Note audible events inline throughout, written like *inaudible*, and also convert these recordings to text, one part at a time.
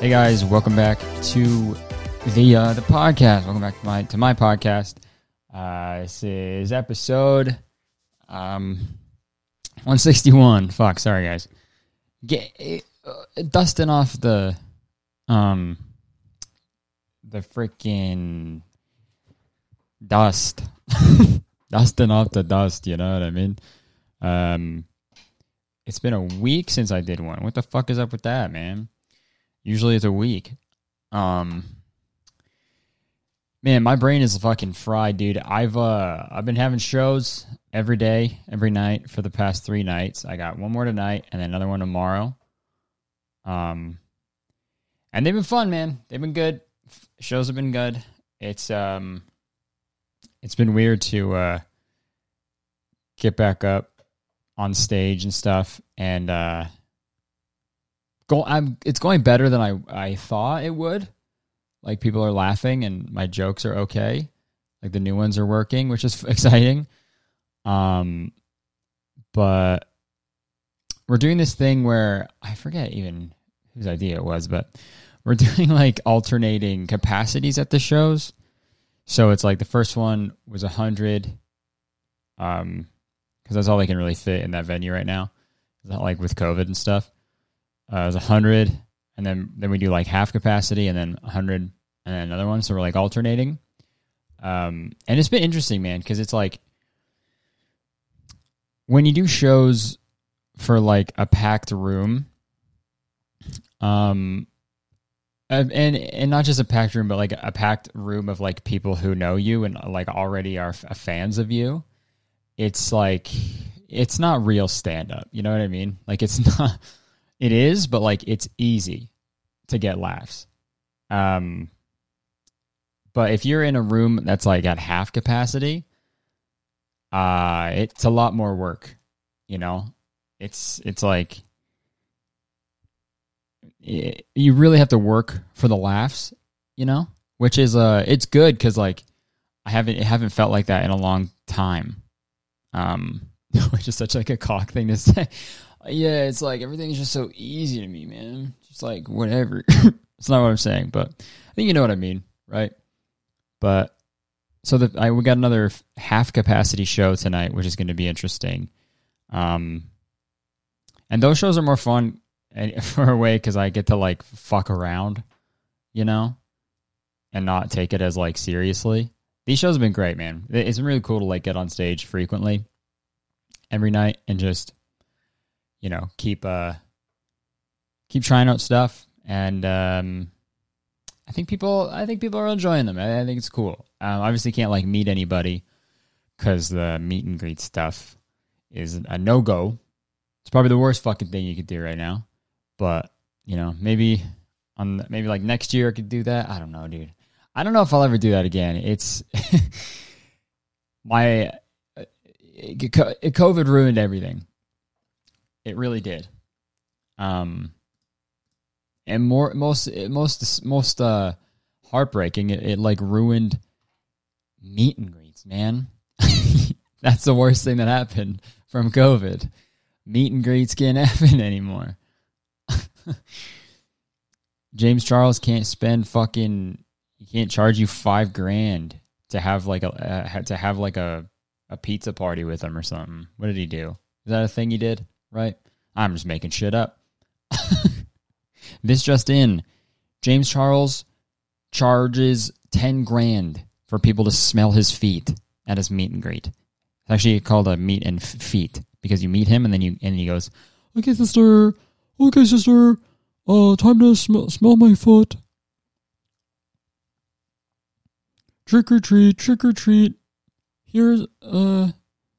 Hey guys, welcome back to the uh, the podcast. Welcome back to my to my podcast. Uh, this is episode um 161. Fuck, sorry guys. Get uh, dusting off the um the freaking dust. *laughs* dusting off the dust, you know what I mean? Um it's been a week since I did one. What the fuck is up with that, man? Usually it's a week. Um Man, my brain is fucking fried, dude. I've uh I've been having shows every day, every night for the past 3 nights. I got one more tonight and then another one tomorrow. Um and they've been fun, man. They've been good. Shows have been good. It's um it's been weird to uh get back up on stage and stuff and uh go I'm it's going better than I I thought it would. Like people are laughing and my jokes are okay. Like the new ones are working, which is *laughs* exciting. Um but we're doing this thing where I forget even whose idea it was, but we're *laughs* doing like alternating capacities at the shows. So it's like the first one was a hundred, um, because that's all they can really fit in that venue right now. Not like with COVID and stuff. Uh, it was a hundred, and then then we do like half capacity, and then a hundred, and then another one. So we're like alternating. Um, and it's been interesting, man, because it's like when you do shows for like a packed room, um, and and and not just a packed room, but like a packed room of like people who know you and like already are f- fans of you. It's like it's not real stand up. You know what I mean? Like it's *laughs* not. It is, but like it's easy to get laughs. Um, but if you're in a room that's like at half capacity, uh, it's a lot more work. You know, it's it's like it, you really have to work for the laughs. You know, which is uh, it's good because like I haven't haven't felt like that in a long time. Um, *laughs* which is such like a cock thing to *laughs* say. Yeah, it's like everything's just so easy to me, man. Just like whatever. *laughs* it's not what I'm saying, but I think you know what I mean, right? But so the I we got another half capacity show tonight, which is going to be interesting. Um, and those shows are more fun *laughs* for a way because I get to like fuck around, you know, and not take it as like seriously. These shows have been great, man. It's been really cool to like get on stage frequently every night and just you know keep uh keep trying out stuff and um i think people i think people are enjoying them i, I think it's cool um, obviously can't like meet anybody because the meet and greet stuff is a no-go it's probably the worst fucking thing you could do right now but you know maybe on maybe like next year i could do that i don't know dude i don't know if i'll ever do that again it's my COVID ruined everything. It really did. Um, and more most most most uh heartbreaking. It, it like ruined meet and greets, man. *laughs* That's the worst thing that happened from COVID. Meet and greets can't *laughs* happen anymore. *laughs* James Charles can't spend fucking. He can't charge you five grand to have like a uh, to have like a a pizza party with him or something. What did he do? Is that a thing he did? Right? I'm just making shit up. *laughs* this just in. James Charles charges 10 grand for people to smell his feet at his meet and greet. It's actually called a meet and f- feet because you meet him and then you and he goes, "Okay, sister. Okay, sister. Uh time to sm- smell my foot." Trick or treat, trick or treat here's uh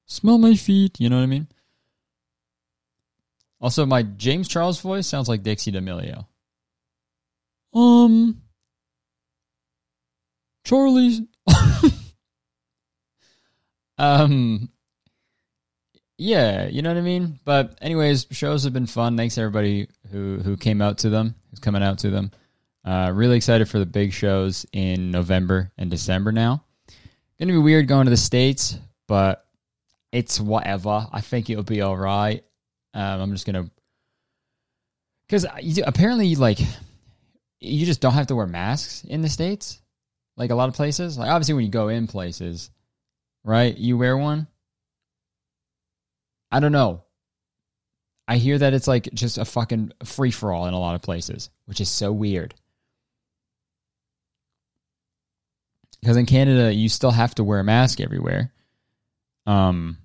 smell my feet you know what i mean also my james charles voice sounds like dixie d'amelio um Charli's. *laughs* um yeah you know what i mean but anyways shows have been fun thanks everybody who who came out to them who's coming out to them uh really excited for the big shows in november and december now Gonna be weird going to the states, but it's whatever. I think it'll be all right. Um, I'm just gonna because apparently, like you just don't have to wear masks in the states, like a lot of places. Like obviously, when you go in places, right, you wear one. I don't know. I hear that it's like just a fucking free for all in a lot of places, which is so weird. Because in Canada, you still have to wear a mask everywhere. Um,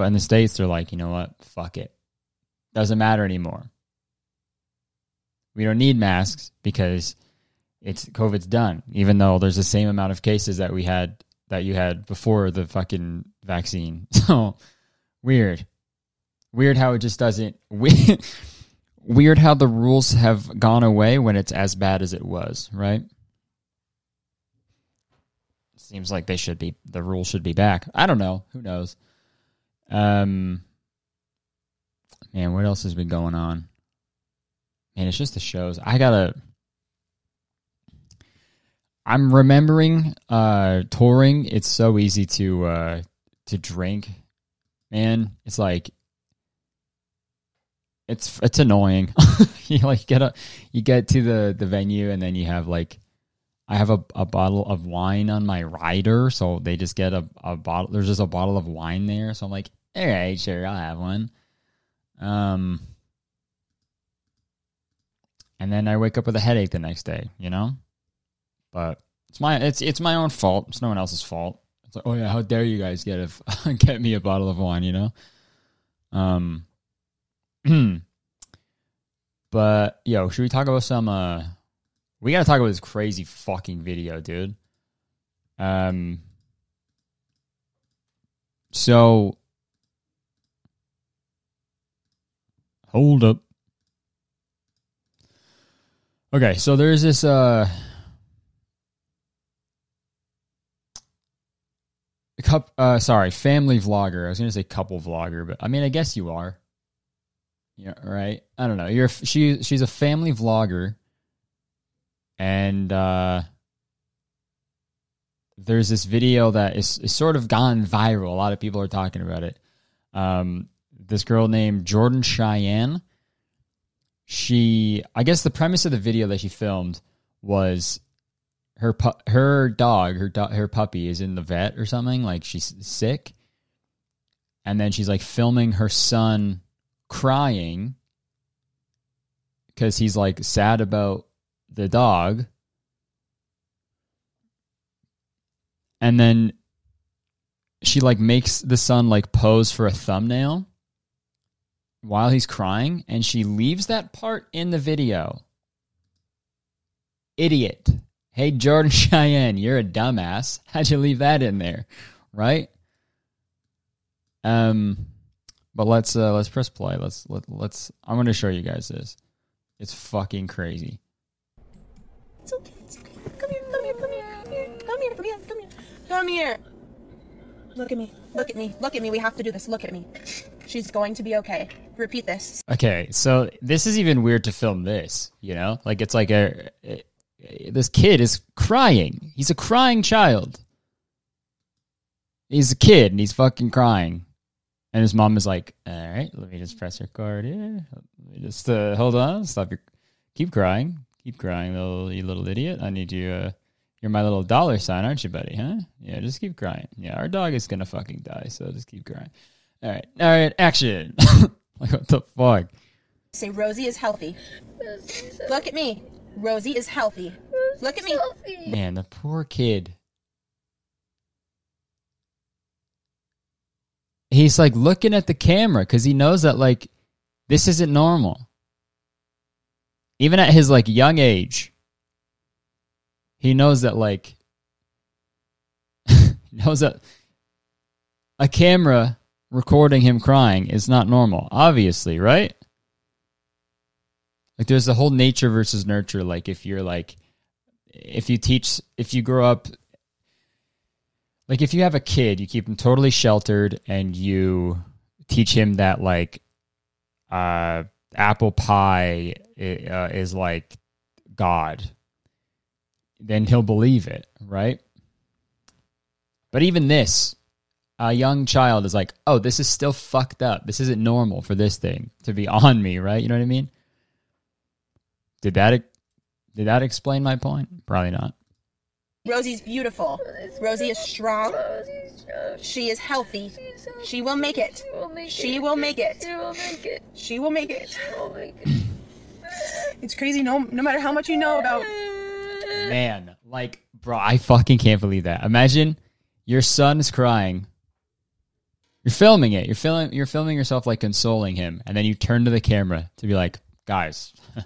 but in the states, they're like, you know what? Fuck it. Doesn't matter anymore. We don't need masks because it's COVID's done. Even though there's the same amount of cases that we had that you had before the fucking vaccine. *laughs* So weird, weird how it just doesn't. *laughs* Weird, weird how the rules have gone away when it's as bad as it was. Right. Seems like they should be. The rules should be back. I don't know. Who knows? Um, man, what else has been going on? Man, it's just the shows. I gotta. I'm remembering uh touring. It's so easy to uh to drink. Man, it's like it's it's annoying. *laughs* you like get a you get to the the venue and then you have like I have a, a bottle of wine on my rider, so they just get a, a bottle there's just a bottle of wine there. So I'm like, all right, sure, I'll have one. Um, and then I wake up with a headache the next day, you know. But it's my it's it's my own fault. It's no one else's fault. It's like, oh yeah, how dare you guys get a *laughs* get me a bottle of wine, you know? Um. *clears throat* but yo, should we talk about some? uh We gotta talk about this crazy fucking video, dude. Um. So Hold up. Okay, so there's this uh cup uh sorry, family vlogger. I was going to say couple vlogger, but I mean I guess you are. Yeah, right? I don't know. You're she she's a family vlogger and uh there's this video that is, is sort of gone viral. A lot of people are talking about it. Um this girl named Jordan Cheyenne. She, I guess, the premise of the video that she filmed was her pu- her dog, her do- her puppy, is in the vet or something. Like she's sick, and then she's like filming her son crying because he's like sad about the dog. And then she like makes the son like pose for a thumbnail while he's crying, and she leaves that part in the video. Idiot. Hey, Jordan *laughs* Cheyenne, you're a dumbass. How'd you leave that in there? Right? Um, but let's uh let's press play. Let's let, let's I'm gonna show you guys this. It's fucking crazy. It's okay, it's okay. Come here, come here, come here, come here, come here, come here, come here. Come here. Look at me. Look at me. Look at me. We have to do this. Look at me. She's going to be okay. Repeat this. Okay, so this is even weird to film this, you know? Like it's like a, this kid is crying. He's a crying child. He's a kid and he's fucking crying. And his mom is like, "All right, let me just press record here. Let me just uh, hold on, stop your keep crying. Keep crying, little you little idiot. I need you uh you're my little dollar sign, aren't you, buddy? Huh? Yeah, just keep crying. Yeah, our dog is gonna fucking die, so just keep crying. All right, all right, action. *laughs* like what the fuck? Say Rosie is healthy. Look at me. Rosie is healthy. Look at me. Man, the poor kid. He's like looking at the camera because he knows that like this isn't normal. Even at his like young age, he knows that like *laughs* he knows that a camera recording him crying is not normal, obviously, right? Like there's the whole nature versus nurture. Like if you're like, if you teach, if you grow up, like if you have a kid, you keep him totally sheltered and you teach him that like, uh, apple pie uh, is like God, then he'll believe it, right? But even this, a young child is like, oh, this is still fucked up. This isn't normal for this thing to be *laughs* on me, right? You know what I mean? Did that Did that explain my point? Probably not. Rosie's beautiful. Rosie is strong. She is healthy. She will make it. She will make it. She will make it. It's crazy. No, no matter how much you know about. Man, like, bro, I fucking can't believe that. Imagine your son is crying. You're filming it. You're filming. You're filming yourself like consoling him, and then you turn to the camera to be like, "Guys, *laughs*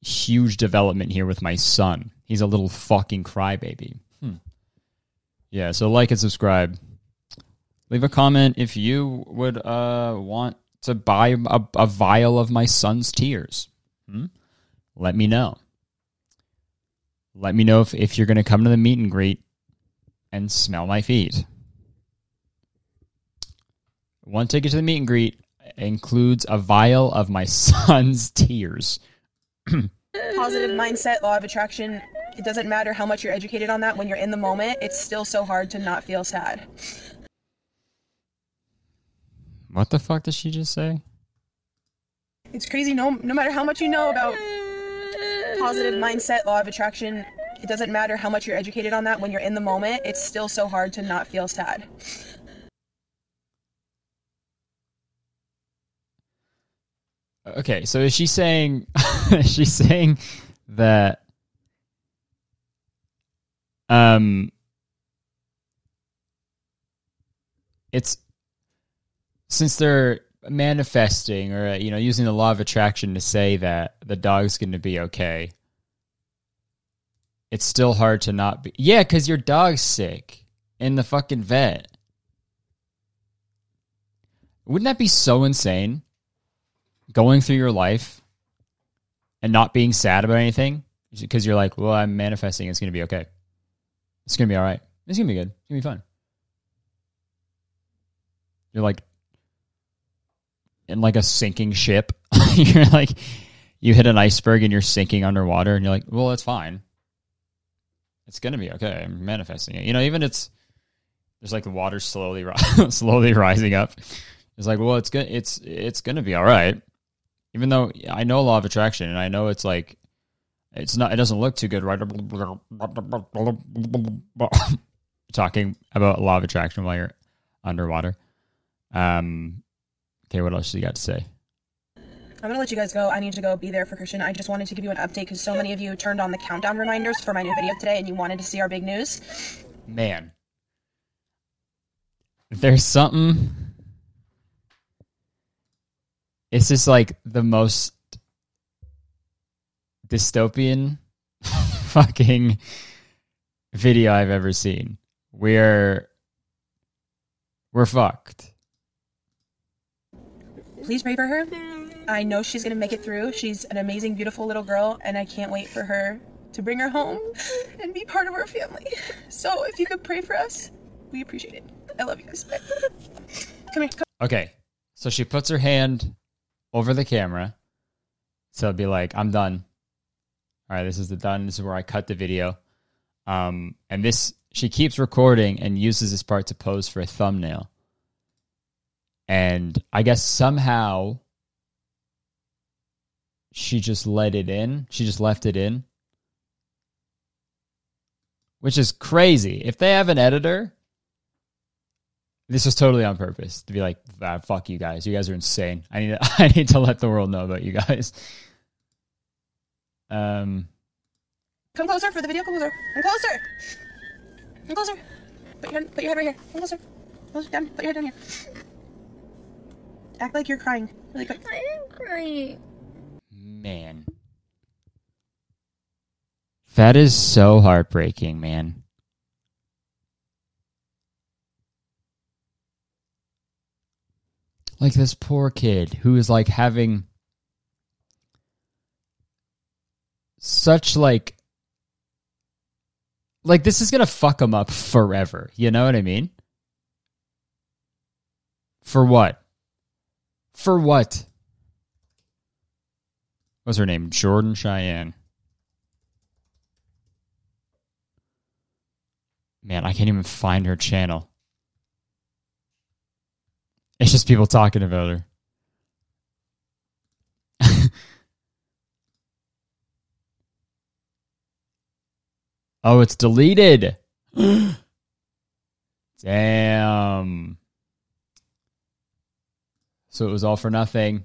huge development here with my son. He's a little fucking crybaby." Hmm. Yeah. So like and subscribe. Leave a comment if you would uh, want to buy a, a vial of my son's tears. Hmm? Let me know. Let me know if, if you're going to come to the meet and greet and smell my feet. One ticket to the meet and greet includes a vial of my *laughs* son's tears. positive mindset, law of attraction. It doesn't matter how much you're educated on that. When you're in the moment, it's still so hard to not feel sad. What the fuck did she just say? It's crazy. No, no matter how much you know about positive mindset, law of attraction. It doesn't matter how much you're educated on that. When you're in the moment, it's still so hard to not feel sad. Okay, so is she saying *laughs* is she saying that um it's since they're manifesting or you know using the law of attraction to say that the dog's going to be okay it's still hard to not be yeah because your dog's sick in the fucking vet. Wouldn't that be so insane going through your life and not being sad about anything because you're like well i'm manifesting it's going to be okay it's going to be all right it's going to be good it's going to be fun you're like in like a sinking ship. *laughs* you're like you hit an iceberg and you're sinking underwater and you're like, well, it's fine. It's gonna be okay. I'm manifesting it. You know, even it's there's like the water slowly *laughs* slowly rising up. It's like, well, it's good. It's it's gonna be all right. Even though I know law of attraction and I know it's like it's not. It doesn't look too good, right? *coughs* Talking about law of attraction while you're underwater. Um, Okay, what else do you got to say? I'm gonna let you guys go. I need to go be there for Christian. I just wanted to give you an update because so many of you turned on the countdown reminders for my new video today and you wanted to see our big news. Man, there's something. It's just like the most dystopian *laughs* fucking video I've ever seen. We're we're fucked please pray for her. I know she's going to make it through. She's an amazing, beautiful little girl, and I can't wait for her to bring her home *laughs* and be part of our family. So if you could pray for us, we appreciate it. I love you guys. Come here. Come. Okay. So she puts her hand over the camera. So it'd be like, I'm done. All right, this is the done. This is where I cut the video. Um, and this, she keeps recording and uses this part to pose for a thumbnail. And I guess somehow she just let it in. She just left it in. Which is crazy. If they have an editor, this was totally on purpose to be like, ah, fuck you guys. You guys are insane. I need to, *laughs* I need to let the world know about you guys. Um Come closer for the video. Come closer. Come closer. Come closer. Put your, head, put your head right here. Come closer. Closer down. Put your head down here. Act like you're crying. Really quick. I am crying. Man. That is so heartbreaking, man. Like this poor kid who is like having such like like this is to fuck him up forever. You know what I mean? For what? For what? What's her name? Jordan Cheyenne. Man, I can't even find her channel. It's just people talking about her. *laughs* Oh, it's deleted. *gasps* Damn. So it was all for nothing.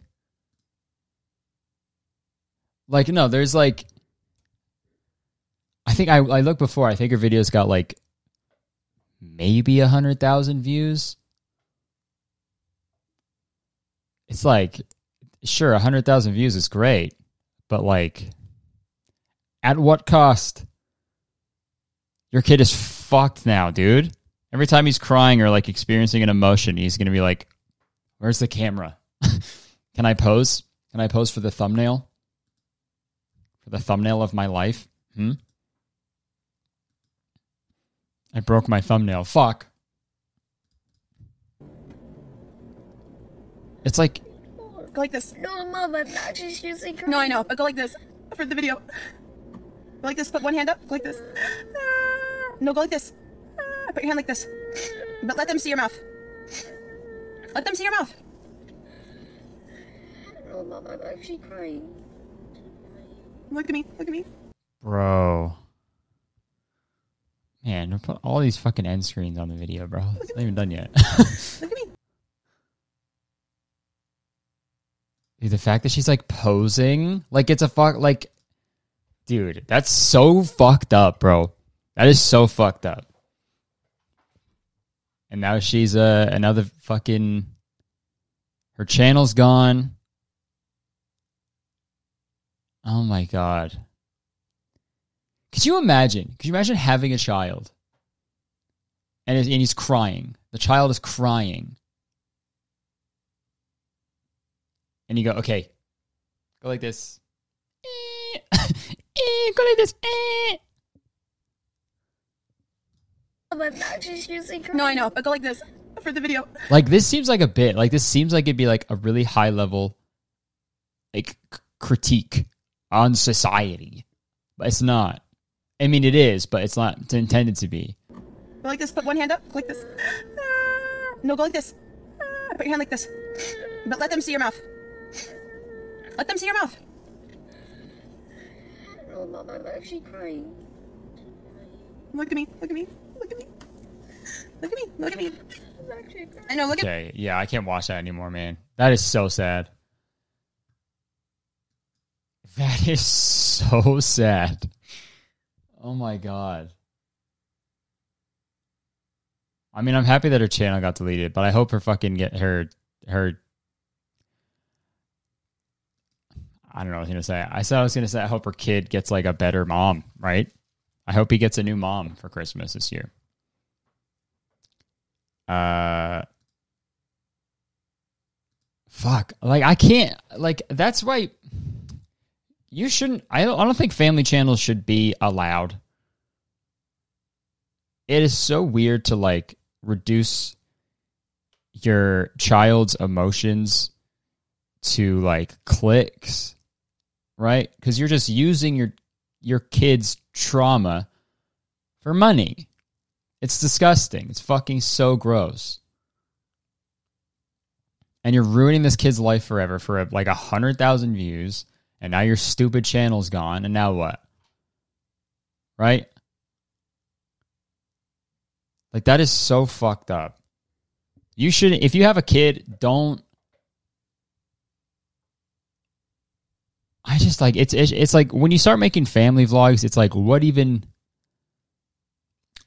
Like, no, there's like, I think I, I looked before. I think her videos got like maybe a hundred thousand views. It's like, sure, a hundred thousand views is great, but like, at what cost? Your kid is fucked now, dude. Every time he's crying or like experiencing an emotion, he's gonna be like, "Where's the camera? *laughs* Can I pose? Can I pose for the thumbnail? For the thumbnail of my life? Hmm? I broke my thumbnail. Fuck. It's like Go like this. No, Mom, I'm not just using her. No, I know, but go like this for the video. Go like this. Put one hand up. Go like this. Ah. No, go like this. Ah, put your hand like this. But let them see your mouth. Let them see your mouth. No, Mom, I'm actually crying. Look at me. Look at me. Bro. Man, don't put all these fucking end screens on the video, bro. It's not even done yet. Look at me. Dude, the fact that she's like posing, like it's a fuck, like, dude, that's so fucked up, bro. That is so fucked up. And now she's uh, another fucking. Her channel's gone. Oh my god. Could you imagine? Could you imagine having a child? And, and he's crying. The child is crying. And you go, okay, go like this. *laughs* Eh, go like this. Eh. Not just using. No, I know, but go like this for the video. Like this seems like a bit. Like this seems like it'd be like a really high level, like c- critique on society, but it's not. I mean, it is, but it's not it's intended to be. Go like this. Put one hand up. Go like this. No, go like this. Put your hand like this. But let them see your mouth. Let them see your mouth. No, Mom, I'm actually crying. Look at me. Look at me. Look at me. Look at me. Look at me. I'm actually crying. I know. Look at Okay, yeah, I can't watch that anymore, man. That is so sad. That is so sad. Oh my god. I mean, I'm happy that her channel got deleted, but I hope her fucking get her her. I don't know what I was gonna say. I said I was gonna say I hope her kid gets like a better mom, right? I hope he gets a new mom for Christmas this year. Uh, fuck like i can't like that's why you shouldn't i don't, I don't think family channels should be allowed it is so weird to like reduce your child's emotions to like clicks right because you're just using your your kid's trauma for money it's disgusting it's fucking so gross and you're ruining this kid's life forever for like a hundred thousand views, and now your stupid channel's gone, and now what? Right? Like that is so fucked up. You should, if you have a kid, don't. I just like it's it's like when you start making family vlogs, it's like what even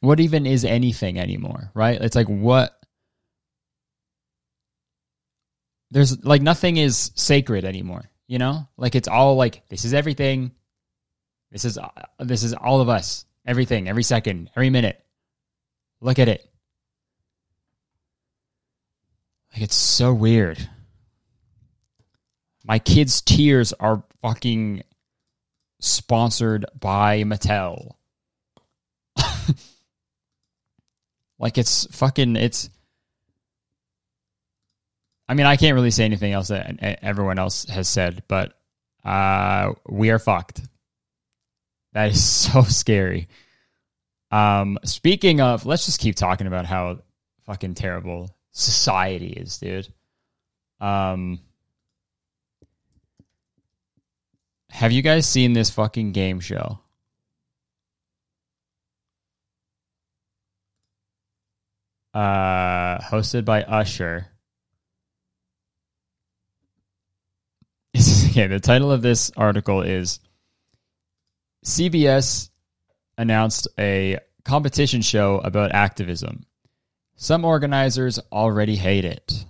what even is anything anymore, right? It's like what there's like nothing is sacred anymore you know? Like it's all like this is everything. This is uh, this is all of us. Everything every second every minute. Look at it. Like it's so weird. My kids tears are fucking sponsored by mattel *laughs* like it's fucking it's I mean, I can't really say anything else that everyone else has said, but uh, we are fucked. That is *laughs* so scary. Um, speaking of, let's just keep talking about how fucking terrible society is, dude. Um, Have you guys seen this fucking game show? Uh, hosted by Usher. *laughs* okay, the title of this article is CBS announced a competition show about activism. Some organizers already hate it.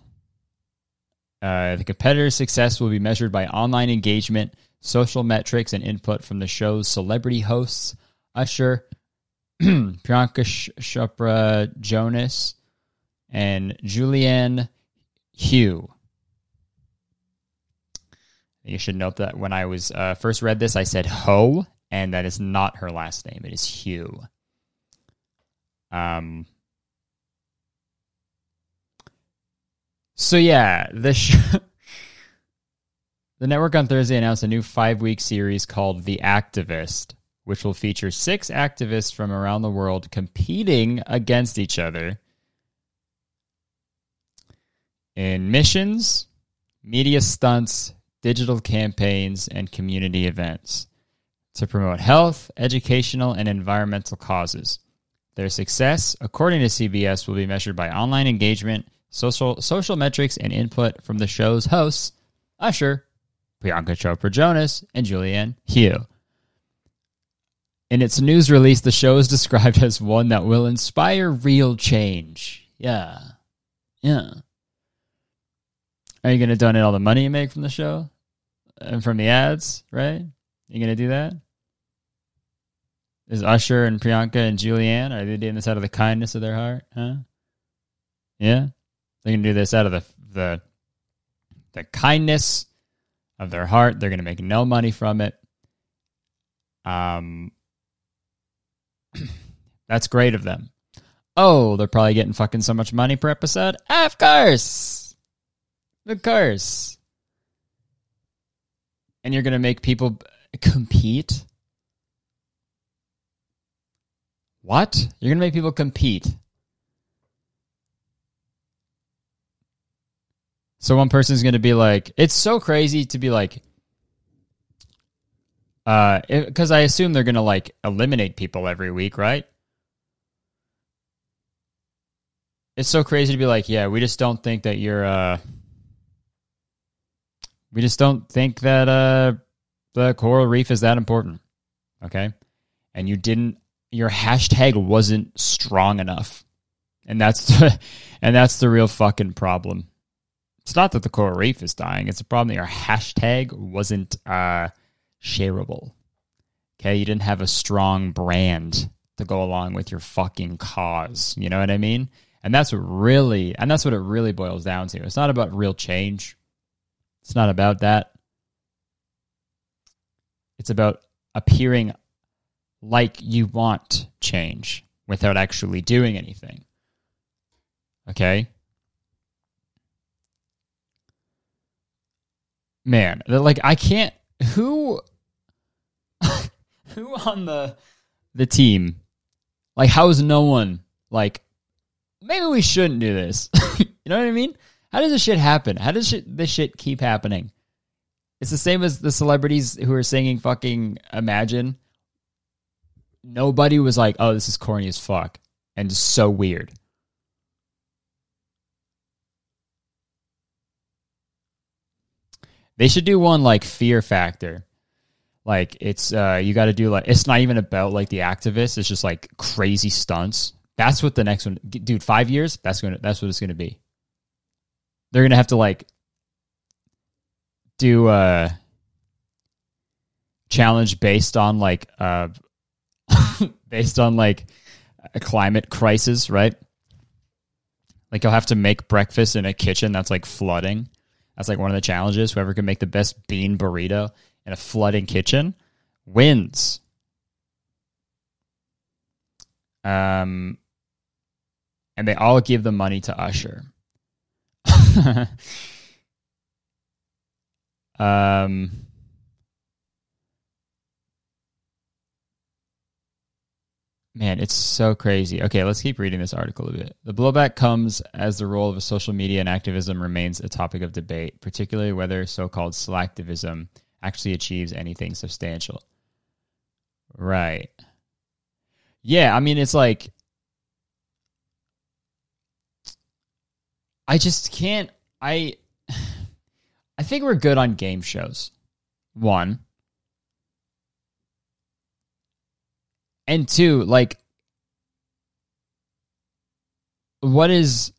Uh, the competitor's success will be measured by online engagement social metrics, and input from the show's celebrity hosts Usher, *clears throat* Priyanka Chopra Jonas, and Julianne Hugh. You should note that when I was uh, first read this, I said Ho, and that is not her last name. It is Hugh. Um. So yeah, the sh- *laughs* the network on Thursday announced a new five-week series called The Activist, which will feature six activists from around the world competing against each other in missions, media stunts, digital campaigns, and community events to promote health, educational, and environmental causes. Their success, according to CBS, will be measured by online engagement, social social metrics, and input from the show's hosts, Usher, Priyanka Chopra Jonas, and Julianne Hugh. In its news release, the show is *laughs* described as one that will inspire real change. Yeah. Yeah. Are you going to donate all the money you make from the show and from the ads, right? You going to do that? Is Usher and Priyanka and Julianne, are they doing this out of the kindness of their heart? Huh? Yeah? They're going to do this out of the, the, the kindness of their heart. They're going to make no money from it. Um, *clears throat* that's great of them. Oh, they're probably getting fucking so much money per episode? Of course. Of course. And you're going to make people compete? What? You're going to make people compete? So one person's going to be like, it's so crazy to be like, uh, because I assume they're going to like eliminate people every week, right? It's so crazy to be like, yeah, we just don't think that you're, uh, we just don't think that, uh, the coral reef is that important. Okay. And you didn't, your hashtag wasn't strong enough. And that's *laughs* the, and that's the real fucking problem. It's not that the coral reef is dying. It's a problem that your hashtag wasn't, uh, shareable. Okay, you didn't have a strong brand to go along with your fucking cause. You know what I mean? And that's what really, and that's what it really boils down to. It's not about real change. It's not about that. It's about appearing like you want change without actually doing anything. Okay? Man, like I can't who *laughs* who on the the team like how is no one like maybe we shouldn't do this. *laughs* You know what i mean? How does this shit happen? How does shit, this shit keep happening? It's the same as the celebrities who are singing fucking imagine. Nobody was like oh this is corny as fuck and so weird they should do one like fear factor. Like it's uh you got to do like it's not even about like the activists it's just like crazy stunts. That's what the next one dude 5 years that's to that's what it's to be. They're to have to like do a challenge based on like uh *laughs* based on like a climate crisis right? Like you'll have to make breakfast in a kitchen that's like flooding that's like one of the challenges whoever can make the best bean burrito in a flooding kitchen wins. Um, and they all give the money to Usher. *laughs* um, man, it's so crazy. Okay, let's keep reading this article a bit. The blowback comes as the role of social media and activism remains a topic of debate, particularly whether so called slacktivism actually achieves anything substantial. Right. Yeah, I mean it's like I just can't. I *sighs* I think we're good on game shows. One. And two, like what is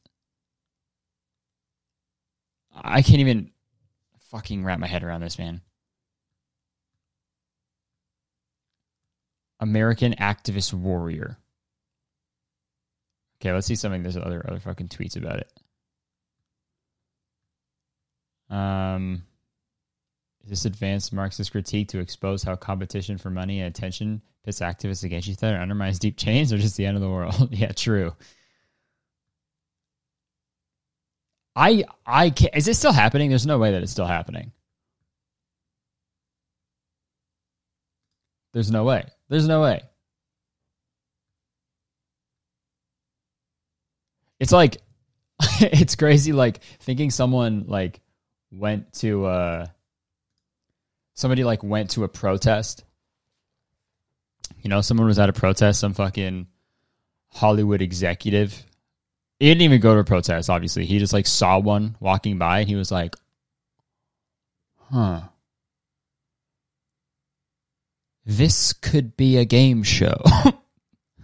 I can't even fucking wrap my head around this, man. American activist warrior. Okay, let's see something. There's other other fucking tweets about it. Um, this advanced Marxist critique to expose how competition for money and attention pits activists against each other, undermines deep chains, or just the end of the world? *laughs* yeah, true. I I can't, is it still happening? There's no way that it's still happening. There's no way. There's no way. It's like *laughs* it's crazy like thinking someone like went to uh somebody like went to a protest. You know, someone was at a protest, some fucking Hollywood executive. He didn't even go to a protest, obviously. He just like saw one walking by and he was like, huh. This could be a game show.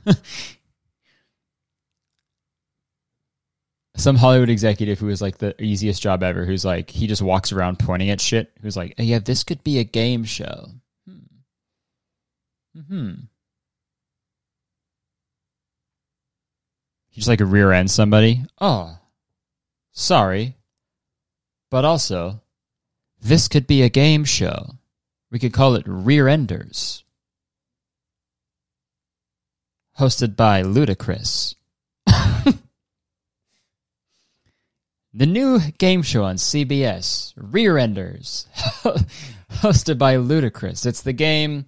*laughs* some Hollywood executive who is like the easiest job ever, who's like he just walks around pointing at shit. Who's like, oh, yeah, this could be a game show. Hmm. Hmm. He just like rear end somebody. Oh, sorry, but also, this could be a game show. We could call it Rear Enders, hosted by Ludacris. The new game show on CBS, Rear Enders, *laughs* hosted by Ludacris. It's the game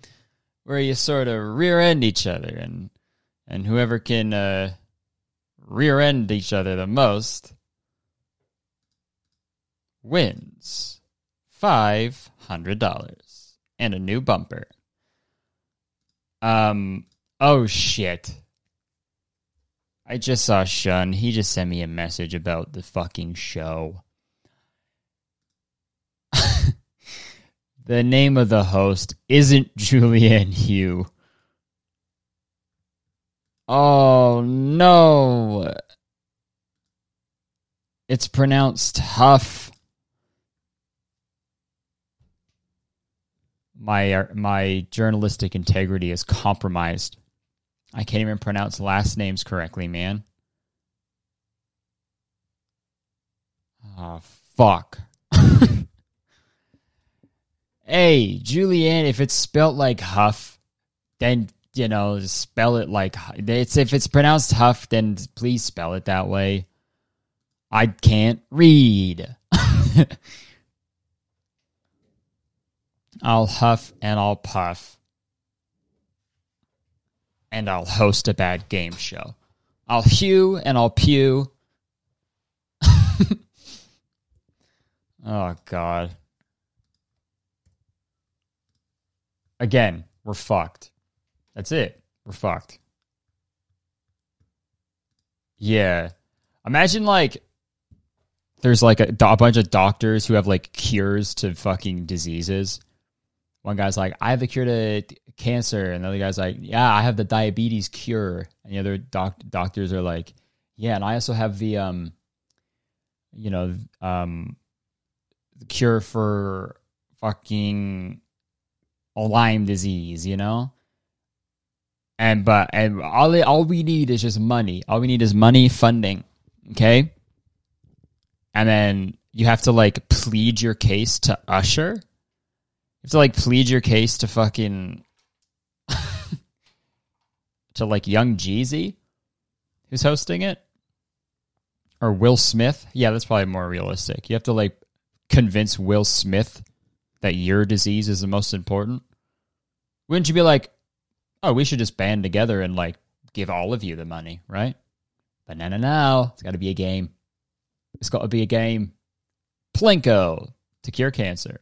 where you sort of rear end each other, and and whoever can uh, rear end each other the most wins five hundred dollars and a new bumper. Um. Oh shit. I just saw Shun. He just sent me a message about the fucking show. *laughs* the name of the host isn't *laughs* Julianne Hugh. Oh no. It's pronounced Huff. My uh, my journalistic integrity is compromised. I can't even pronounce last names correctly, man. Oh, fuck. *laughs* hey, Julianne, if it's spelt like Huff, then, you know, spell it like it's if it's pronounced Huff, then please spell it that way. I can't read. *laughs* I'll huff and I'll puff and I'll host a bad game show. I'll hew and I'll pew. *laughs* oh, God. Again, we're fucked. That's it. We're fucked. Yeah. Imagine like there's like a, a bunch of doctors who have like cures to fucking diseases one guy's like, I have the cure to cancer. And the other guy's like, yeah, I have the diabetes cure. And the other doc- doctors are like, yeah, and I also have the, um, you know, um, the cure for fucking Lyme disease, you know? And, but, and all, all we need is just money. All we need is money funding. Okay. And then you have to like plead your case to Usher have to like plead your case to fucking *laughs* to like Young Jeezy, who's hosting it, or Will Smith. Yeah, that's probably more realistic. You have to like convince Will Smith that your disease is the most important. Wouldn't you be like, oh, we should just band together and like give all of you the money, right? But no, no, no. It's got to be a game. It's got to be a game. Plinko to cure cancer.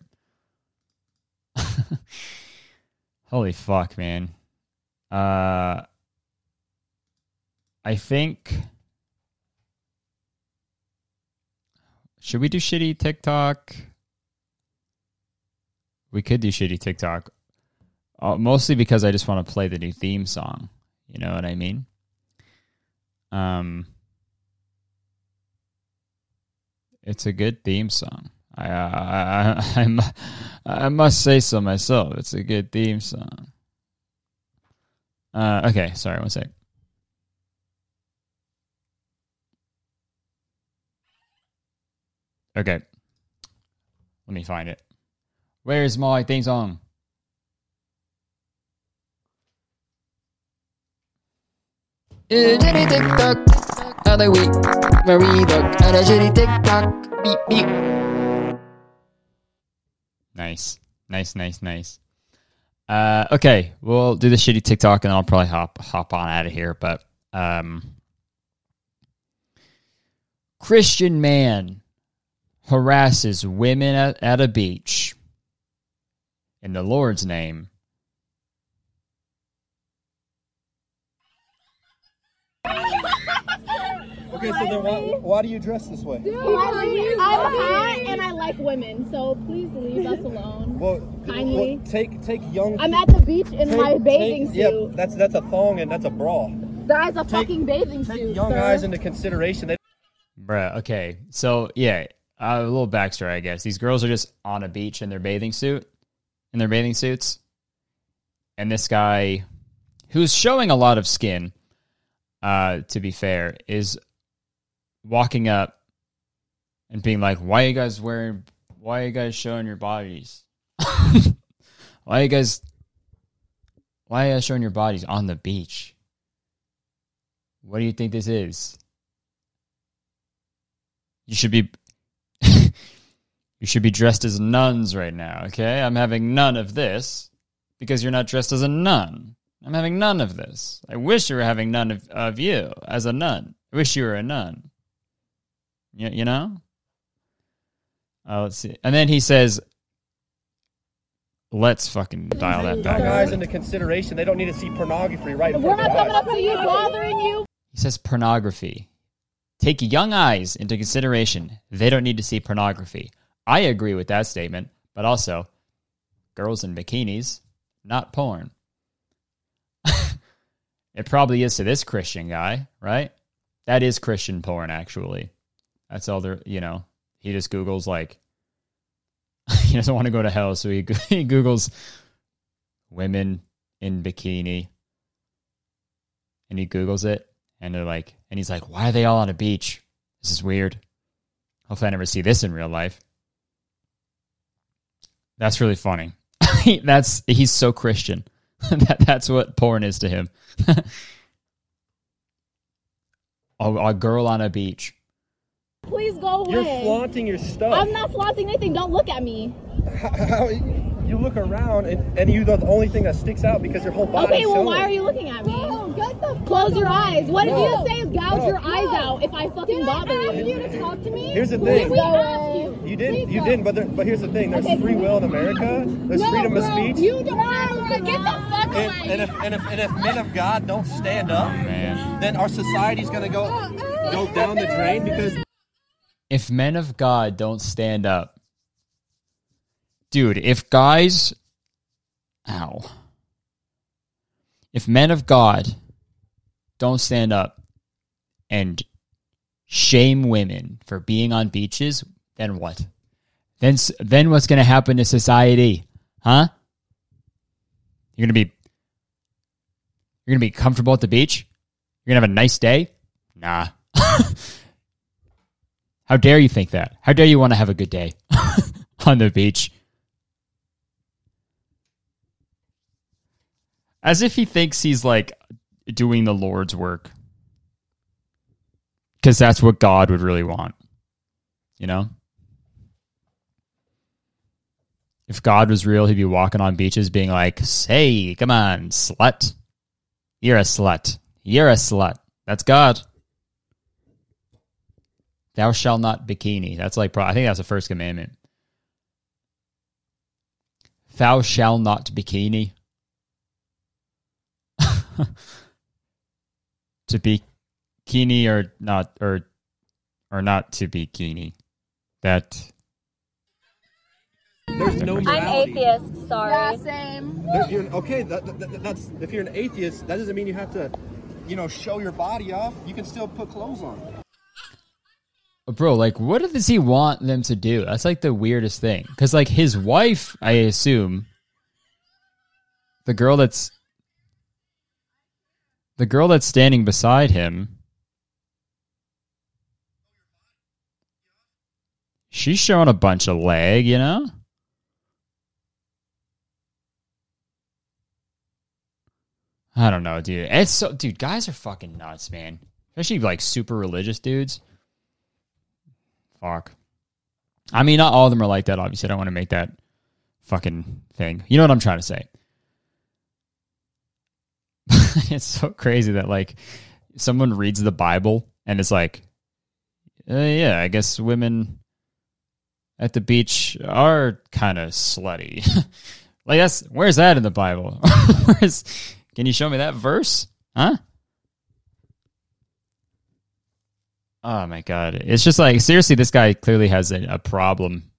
*laughs* Holy fuck, man. Uh I think Should we do shitty TikTok? We could do shitty TikTok. Uh, mostly because I just want to play the new theme song. You know what I mean? Um, it's a good theme song. I I, I, *laughs* I, must say so myself. It's a good theme song. Uh, okay, sorry, one sec. Okay, let me find it. Where's my theme song? Shitty TikTok week, at a shitty TikTok. Beep beep. Nice, nice, nice, nice. Uh, okay, we'll do the shitty TikTok, and then I'll probably hop hop on out of here. But um, Christian man harasses women at, at a beach in the Lord's name. Okay, so then why, why do you dress this way? I'm hot and I like women, so please leave us alone. Well, Kindly. well, take take young. I'm at the beach in take- my bathing take- Yep, that's that's a thong and that's a bra. That is a fucking bathing Take suit, young sir. eyes into consideration. They Bruh, okay. So, yeah, uh, a little backstory, I guess. These girls are just on a beach in their bathing suit, in their bathing suits. And this guy, who's showing a lot of skin, uh, to be fair, is walking up and being like, why are you guys wearing, why are you guys showing your bodies? *laughs* why are you guys, why are you guys showing your bodies on the beach? What do you think this is? You should be *laughs* You should be dressed as nuns right now, okay? I'm having none of this because you're not dressed as a nun. I'm having none of this. I wish you were having none of, of you as a nun. I wish you were a nun. You, you know? Uh, let's see. And then he says, let's fucking dial that back. young eyes into consideration. They don't need to see pornography right We're not coming eyes. up to you, bothering you. He says pornography. Take young eyes into consideration. They don't need to see pornography. I agree with that statement, but also, girls in bikinis, not porn. *laughs* it probably is to this Christian guy, right? That is Christian porn, actually. That's all there, you know. He just Googles, like, *laughs* he doesn't want to go to hell, so he, *laughs* he Googles women in bikini and he Googles it, and they're like, and he's like, why are they all on a beach? This is weird. Hopefully, I never see this in real life. That's really funny. *laughs* that's he's so Christian. that, that's what porn is to him. a, a girl on a beach. Please go away. You're flaunting your stuff. I'm not flaunting anything. Don't look at me. How, *laughs* how- you look around and, and you the only thing that sticks out because your whole body. Is. Okay, well, why are you looking at me? get the Close your eyes. What did you say? Gouge No. your eyes out if I fucking bother you. ask you to talk to me? Here's the Did thing. we ask you? You didn't. Please You go. didn't. But there, but here's the thing. There's Okay. free will in America. There's No, freedom of bro, speech. You don't have to get the fuck and, away. and if and if and if men of God don't stand up, Man. *laughs* then our society's gonna go uh, uh, go down the drain because If men of God don't stand up, dude, if guys, ow, if men of God don't stand up and shame women for being on beaches, then what? Then then what's going to happen to society? Huh? You're going to be you're going to be comfortable at the beach? You're going to have a nice day? Nah. *laughs* How dare you think that? How dare you want to have a good day *laughs* on the beach? As if he thinks he's like doing the Lord's work. Because that's what God would really want. You know? If God was real, he'd be walking on beaches being like, Say, come on, slut. You're a slut. You're a slut. That's God. Thou shalt not bikini. That's like, pro- I think that's the first commandment. Thou shalt not bikini. *laughs* to be bikini or not, or or not to be bikini. that There's no I'm atheist. Sorry. Yeah, same. There- you're- okay, that, that- that- that's if you're an atheist, that doesn't mean you have to, you know, show your body off. You can still put clothes on. Bro, like, what does he want them to do? That's like the weirdest thing. Because, like, his wife, I assume, the girl that's the girl that's standing beside him, she's showing a bunch of leg, you know. I don't know, dude. It's so, dude. Guys are fucking nuts, man. Especially like super religious dudes. Fuck. I mean, not all of them are like that. Obviously, I don't want to make that fucking thing. You know what I'm trying to say? *laughs* it's so crazy that like someone reads the Bible and it's like, uh, yeah, I guess women at the beach are kind of slutty. *laughs* like that's where's that in the Bible? *laughs* where's can you show me that verse? Huh? Oh my god. It's just like seriously this guy clearly has a, a problem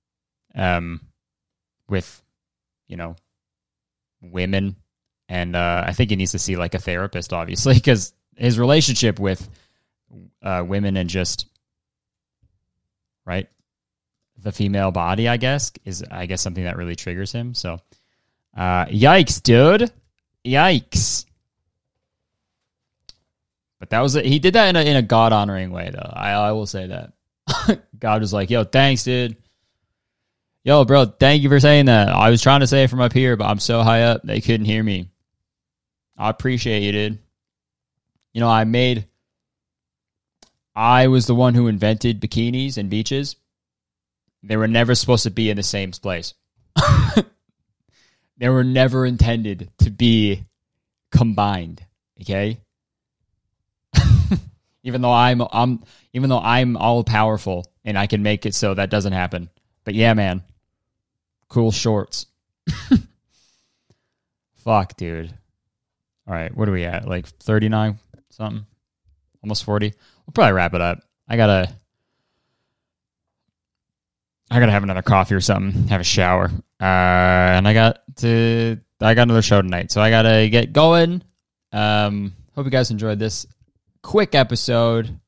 um with you know women and uh I think he needs to see like a therapist obviously *laughs* cuz his relationship with uh women and just right the female body I guess is I guess something that really triggers him. So uh yikes, dude. Yikes. But that was a, he did that in a in a God honoring way though. I I will say that. *laughs* God was like, "Yo, thanks, dude. Yo, bro, thank you for saying that. I was trying to say it from up here, but I'm so high up they couldn't hear me. I appreciate you, dude. You know, I made I was the one who invented bikinis and beaches. They were never supposed to be in the same place. *laughs* they were never intended to be combined, okay? Even though I'm I'm even though I'm all powerful and I can make it so that doesn't happen. But yeah, man. Cool shorts. *laughs* Fuck, dude. All right, what are we at? Like 39 something? Almost 40. We'll probably wrap it up. I got to I got to have another coffee or something, have a shower. Uh and I got to I got another show tonight. So I got to get going. Um hope you guys enjoyed this quick episode.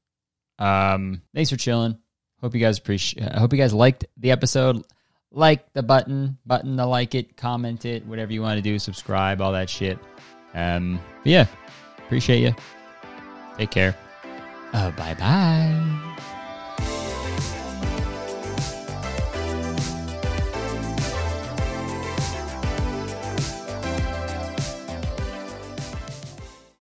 Um, thanks for chilling. Hope you guys appreciate. I hope you guys liked the episode. Like the button, button to like it, comment it, whatever you want to do. Subscribe, all that shit. Um, yeah, appreciate you. Take care. Uh, bye bye.